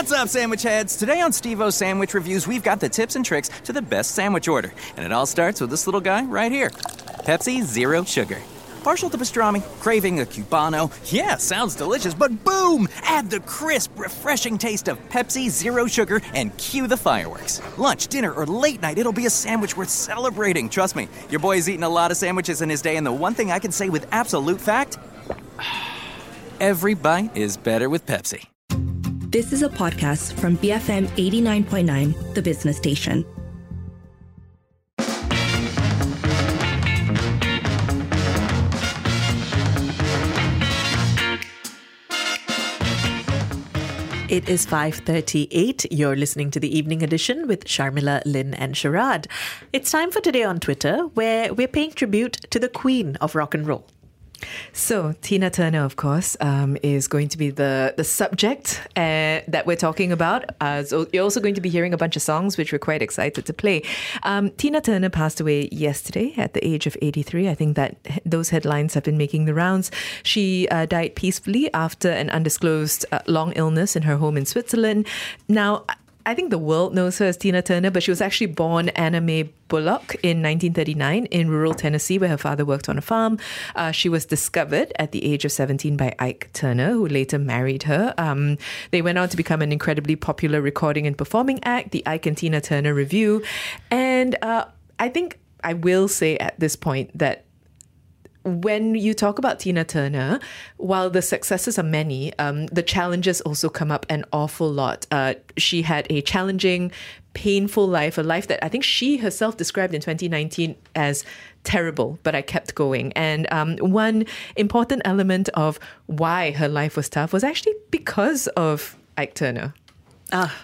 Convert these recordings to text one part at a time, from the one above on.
What's up, sandwich heads? Today on Steve O Sandwich Reviews, we've got the tips and tricks to the best sandwich order. And it all starts with this little guy right here Pepsi Zero Sugar. Partial to pastrami, craving a cubano. Yeah, sounds delicious, but boom! Add the crisp, refreshing taste of Pepsi Zero Sugar and cue the fireworks. Lunch, dinner, or late night, it'll be a sandwich worth celebrating. Trust me, your boy's eaten a lot of sandwiches in his day, and the one thing I can say with absolute fact every bite is better with Pepsi. This is a podcast from BFM 89.9, the business station. It is 5:38. You're listening to the evening edition with Sharmila, Lynn and Sharad. It's time for today on Twitter where we're paying tribute to the queen of rock and roll. So Tina Turner, of course, um, is going to be the the subject uh, that we're talking about. Uh, so you're also going to be hearing a bunch of songs which we're quite excited to play. Um, Tina Turner passed away yesterday at the age of 83. I think that those headlines have been making the rounds. She uh, died peacefully after an undisclosed uh, long illness in her home in Switzerland. Now. I think the world knows her as Tina Turner, but she was actually born Anna Mae Bullock in 1939 in rural Tennessee, where her father worked on a farm. Uh, she was discovered at the age of 17 by Ike Turner, who later married her. Um, they went on to become an incredibly popular recording and performing act, the Ike and Tina Turner Revue. And uh, I think I will say at this point that when you talk about Tina Turner, while the successes are many, um, the challenges also come up an awful lot. Uh, she had a challenging, painful life, a life that I think she herself described in 2019 as terrible, but I kept going. And um, one important element of why her life was tough was actually because of Ike Turner. Ah,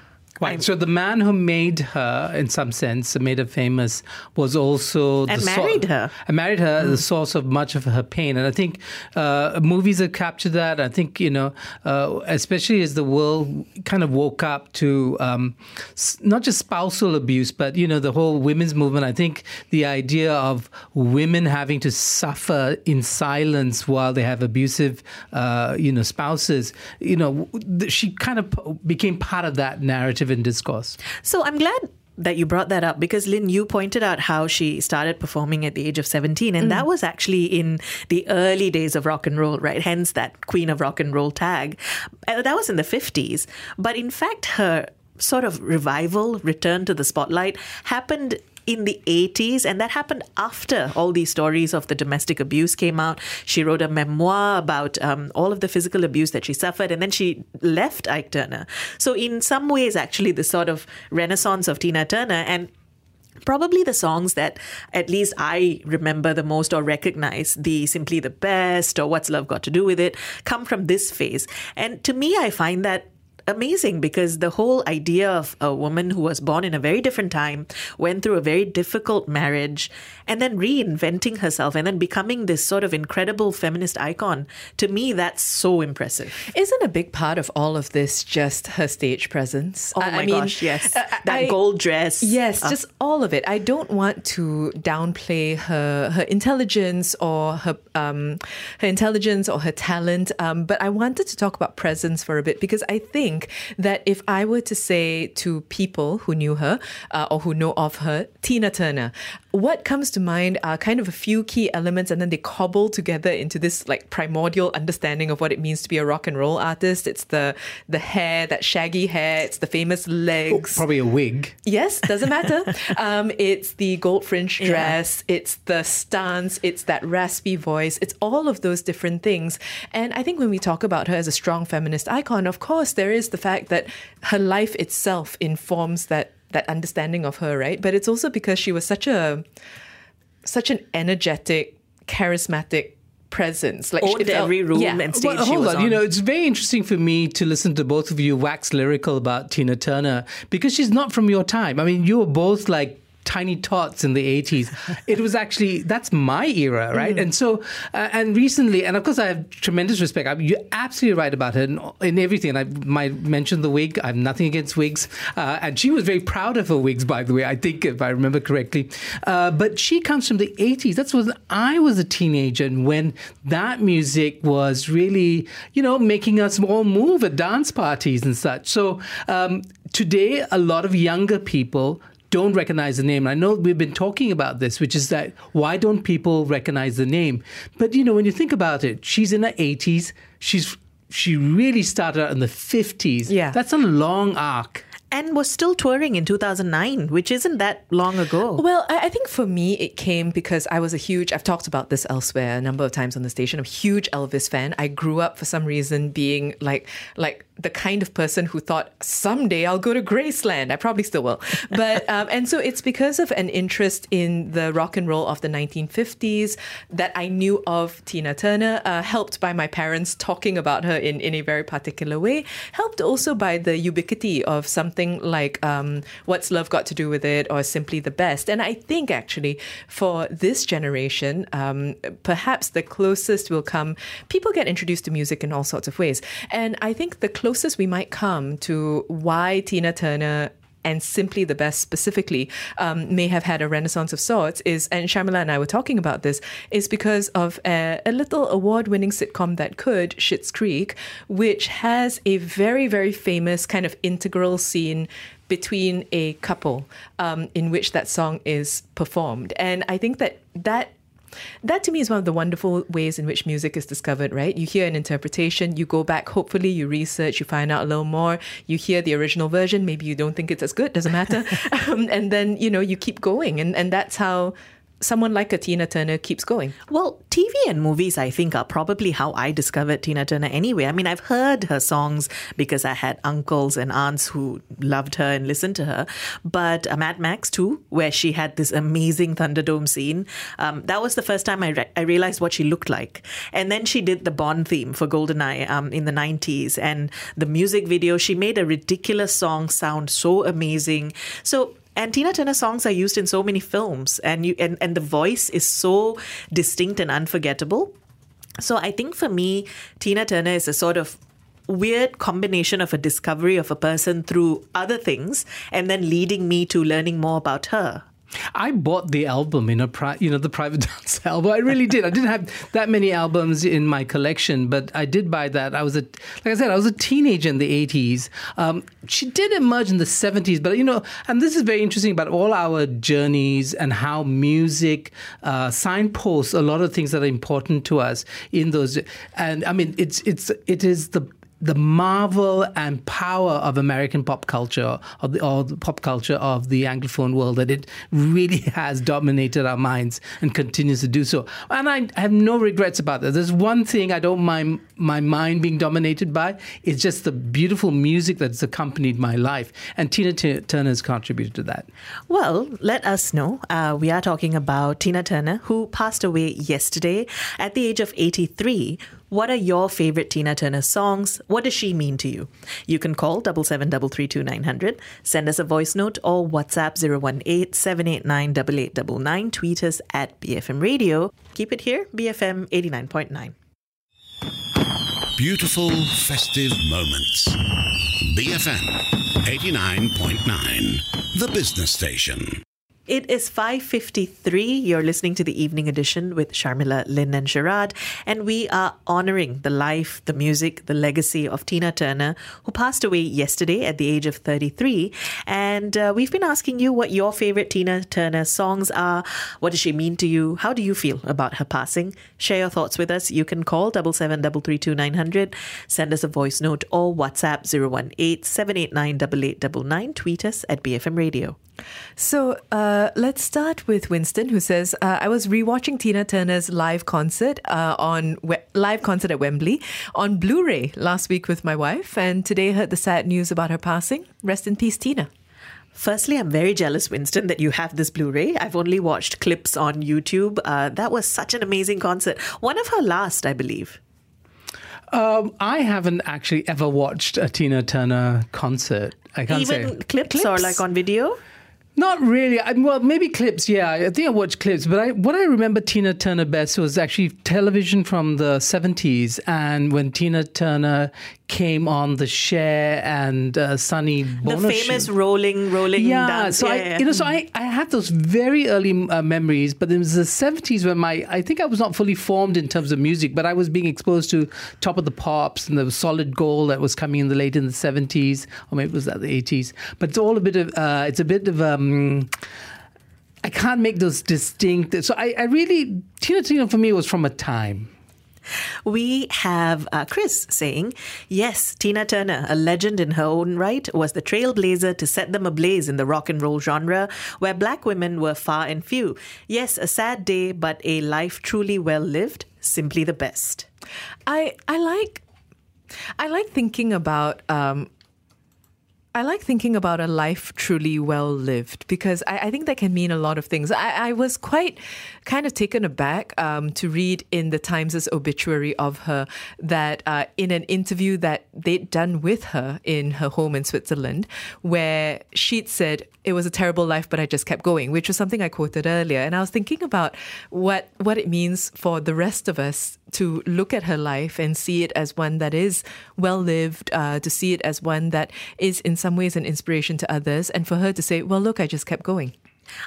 Right. So the man who made her, in some sense, made her famous, was also and married so- her. and married her, Hmm. the source of much of her pain. And I think uh, movies have captured that. I think you know, uh, especially as the world kind of woke up to um, s- not just spousal abuse, but you know, the whole women's movement. I think the idea of women having to suffer in silence while they have abusive, uh, you know, spouses. You know, she kind of p- became part of that narrative and discourse. So I'm glad that you brought that up because Lynn, you pointed out how she started performing at the age of 17, and that was actually in the early days of rock and roll, right? Hence that Queen of Rock and Roll tag. Uh, That was in the 50s. But in fact, her sort of revival, return to the spotlight, happened in the 80s and that happened after all these stories of the domestic abuse came out she wrote a memoir about um, all of the physical abuse that she suffered and then she left ike turner so in some ways actually the sort of renaissance of tina turner and Probably the songs that at least I remember the most or recognize, the Simply the Best or What's Love Got to Do with It, come from this phase. And to me, I find that amazing because the whole idea of a woman who was born in a very different time, went through a very difficult marriage, and then reinventing herself and then becoming this sort of incredible feminist icon, to me, that's so impressive. Isn't a big part of all of this just her stage presence? Oh I- my I mean, gosh, yes. uh, that I- gold dress. Yes, Uh, just all of it. I don't want to downplay her her intelligence or her um, her intelligence or her talent, um, but I wanted to talk about presence for a bit because I think that if I were to say to people who knew her uh, or who know of her, Tina Turner, what comes to mind are kind of a few key elements, and then they cobble together into this like primordial understanding of what it means to be a rock and roll artist. It's the the hair, that shaggy hair. It's the famous legs. Probably a wig. Yes, doesn't matter. um, it's the gold fringe dress, it's the stance, it's that raspy voice, it's all of those different things. And I think when we talk about her as a strong feminist icon, of course, there is the fact that her life itself informs that that understanding of her, right? But it's also because she was such a such an energetic, charismatic presence. Like Owned it felt- every room yeah. and stage Well, she hold was on. You know, it's very interesting for me to listen to both of you wax lyrical about Tina Turner because she's not from your time. I mean, you were both like Tiny Tots in the 80s. it was actually, that's my era, right? Mm. And so, uh, and recently, and of course, I have tremendous respect. I, you're absolutely right about her in, in everything. And I might mention the wig. I have nothing against wigs. Uh, and she was very proud of her wigs, by the way, I think, if I remember correctly. Uh, but she comes from the 80s. That's when I was a teenager and when that music was really, you know, making us all move at dance parties and such. So um, today, a lot of younger people don't recognize the name. I know we've been talking about this, which is that why don't people recognize the name? But you know, when you think about it, she's in her 80s. She's she really started out in the 50s. Yeah. That's a long arc. And was still touring in 2009, which isn't that long ago. Well, I, I think for me, it came because I was a huge, I've talked about this elsewhere a number of times on the station, I'm a huge Elvis fan. I grew up for some reason being like, like the kind of person who thought someday I'll go to Graceland. I probably still will. But, um, and so it's because of an interest in the rock and roll of the 1950s that I knew of Tina Turner, uh, helped by my parents talking about her in, in a very particular way, helped also by the ubiquity of something like um, What's Love Got to Do with It or Simply the Best. And I think actually for this generation, um, perhaps the closest will come, people get introduced to music in all sorts of ways. And I think the closest we might come to why Tina Turner and simply the best specifically um, may have had a renaissance of sorts is and Sharmila and I were talking about this is because of a, a little award-winning sitcom that could Schitt's Creek which has a very very famous kind of integral scene between a couple um, in which that song is performed. And I think that that that to me is one of the wonderful ways in which music is discovered, right? You hear an interpretation, you go back, hopefully you research, you find out a little more, you hear the original version, maybe you don't think it's as good, doesn't matter. um, and then, you know, you keep going. And, and that's how someone like a Tina Turner keeps going. Well, TV and movies, I think, are probably how I discovered Tina Turner anyway. I mean, I've heard her songs because I had uncles and aunts who loved her and listened to her. But uh, Mad Max, too, where she had this amazing Thunderdome scene, um, that was the first time I, re- I realized what she looked like. And then she did the Bond theme for GoldenEye um, in the 90s. And the music video, she made a ridiculous song sound so amazing. So, and Tina Turner songs are used in so many films, and you and, and the voice is so distinct and unforgettable. So I think for me, Tina Turner is a sort of weird combination of a discovery of a person through other things and then leading me to learning more about her. I bought the album in a pri- you know the private dance album. I really did. I didn't have that many albums in my collection, but I did buy that. I was a like I said, I was a teenager in the 80s. Um, she did emerge in the 70s, but you know, and this is very interesting about all our journeys and how music uh, signposts a lot of things that are important to us in those. And I mean, it's it's it is the the marvel and power of American pop culture, or the, or the pop culture of the Anglophone world, that it really has dominated our minds and continues to do so. And I have no regrets about that. There's one thing I don't mind my mind being dominated by. It's just the beautiful music that's accompanied my life. And Tina T- Turner has contributed to that. Well, let us know. Uh, we are talking about Tina Turner, who passed away yesterday at the age of 83. What are your favorite Tina Turner songs? What does she mean to you? You can call double seven double three two nine hundred, send us a voice note or WhatsApp 018 789 8899. Tweet us at BFM Radio. Keep it here, BFM 89.9. Beautiful festive moments. BFM 89.9, the business station. It is 5.53. You're listening to the evening edition with Sharmila, Lynn and Sharad. And we are honoring the life, the music, the legacy of Tina Turner, who passed away yesterday at the age of 33. And uh, we've been asking you what your favorite Tina Turner songs are. What does she mean to you? How do you feel about her passing? Share your thoughts with us. You can call 77332900, send us a voice note or WhatsApp 018 789 8899. Tweet us at BFM Radio. So uh, let's start with Winston, who says, uh, "I was rewatching Tina Turner's live concert uh, on we- live concert at Wembley on Blu-ray last week with my wife, and today heard the sad news about her passing. Rest in peace, Tina." Firstly, I'm very jealous, Winston, that you have this Blu ray. I've only watched clips on YouTube. Uh, that was such an amazing concert. One of her last, I believe. Um, I haven't actually ever watched a Tina Turner concert. I can't Even say. clips, or like on video? Not really. I, well, maybe clips. Yeah, I think I watched clips. But I, what I remember Tina Turner best was actually television from the seventies, and when Tina Turner came on the Cher and uh, Sonny Bono the famous show. rolling, rolling yeah, dance. so yeah, I, yeah. you know, so I, I have those very early uh, memories, but it was the seventies when my, I think I was not fully formed in terms of music, but I was being exposed to Top of the Pops and the Solid Gold that was coming in the late in the seventies, or maybe it was that the eighties. But it's all a bit of, uh, it's a bit of. Um, I can't make those distinct. So I, I really, Tina Turner for me was from a time. We have uh, Chris saying, Yes, Tina Turner, a legend in her own right, was the trailblazer to set them ablaze in the rock and roll genre, where black women were far and few. Yes, a sad day, but a life truly well lived, simply the best. I I like I like thinking about um, I like thinking about a life truly well lived because I, I think that can mean a lot of things. I, I was quite kind of taken aback um, to read in the Times' obituary of her that uh, in an interview that they'd done with her in her home in Switzerland, where she'd said, it was a terrible life, but I just kept going, which was something I quoted earlier. And I was thinking about what what it means for the rest of us to look at her life and see it as one that is well lived, uh, to see it as one that is in some ways an inspiration to others, and for her to say, "Well, look, I just kept going."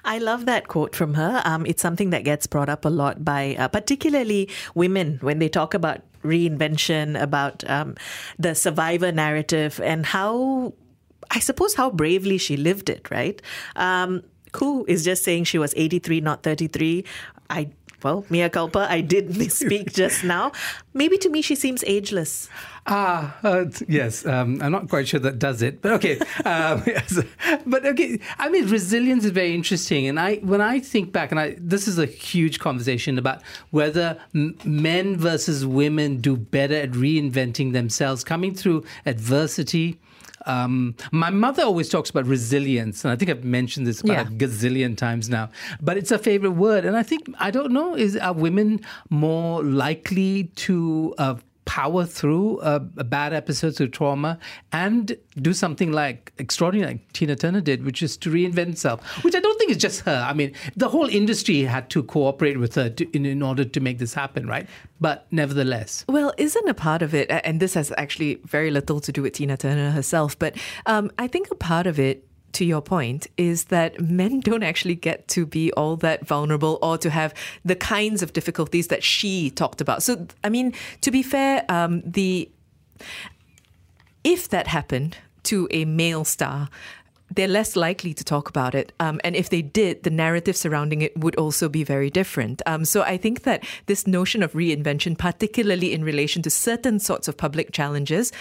I love that quote from her. Um, it's something that gets brought up a lot by uh, particularly women when they talk about reinvention, about um, the survivor narrative, and how, I suppose, how bravely she lived it, right? Um, Koo is just saying she was 83, not 33. I well, Mea culpa, I did misspeak just now. Maybe to me she seems ageless. Ah, uh, yes. Um, I'm not quite sure that does it, but okay. Um, yes. But okay, I mean, resilience is very interesting, and I when I think back, and I this is a huge conversation about whether m- men versus women do better at reinventing themselves, coming through adversity. Um, my mother always talks about resilience, and I think I've mentioned this about Yeah. a gazillion times now. But it's a favorite word, and I think I don't know is are women more likely to uh, power through a, a bad episode of trauma and do something like extraordinary, like Tina Turner did, which is to reinvent herself. Which I don't think is just her. I mean, the whole industry had to cooperate with her to, in, in order to make this happen, right? But nevertheless. Well, isn't a part of it, and this has actually very little to do with Tina Turner herself, but um, I think a part of it, to your point, is that men don't actually get to be all that vulnerable or to have the kinds of difficulties that she talked about. So, I mean, to be fair, um, the if that happened to a male star, they're less likely to talk about it. Um, and if they did, the narrative surrounding it would also be very different. Um, so I think that this notion of reinvention, particularly in relation to certain sorts of public challenges,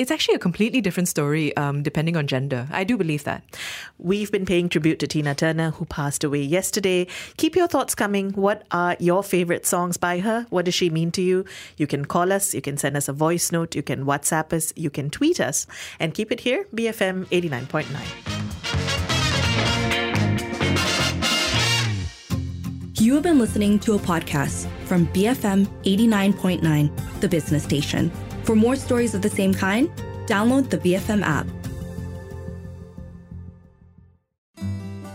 it's actually a completely different story um, depending on gender. I do believe that. We've been paying tribute to Tina Turner, who passed away yesterday. Keep your thoughts coming. What are your favorite songs by her? What does she mean to you? You can call us, you can send us a voice note, you can WhatsApp us, you can tweet us, and keep it here, BFM 89.9. You have been listening to a podcast from BFM 89.9, the business station. For more stories of the same kind, download the BFM app.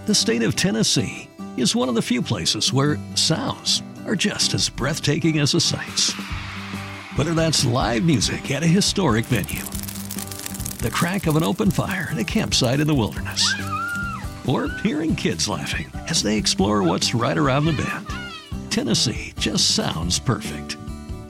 The state of Tennessee is one of the few places where sounds are just as breathtaking as the sights. Whether that's live music at a historic venue, the crack of an open fire at a campsite in the wilderness, or hearing kids laughing as they explore what's right around the bend, Tennessee just sounds perfect.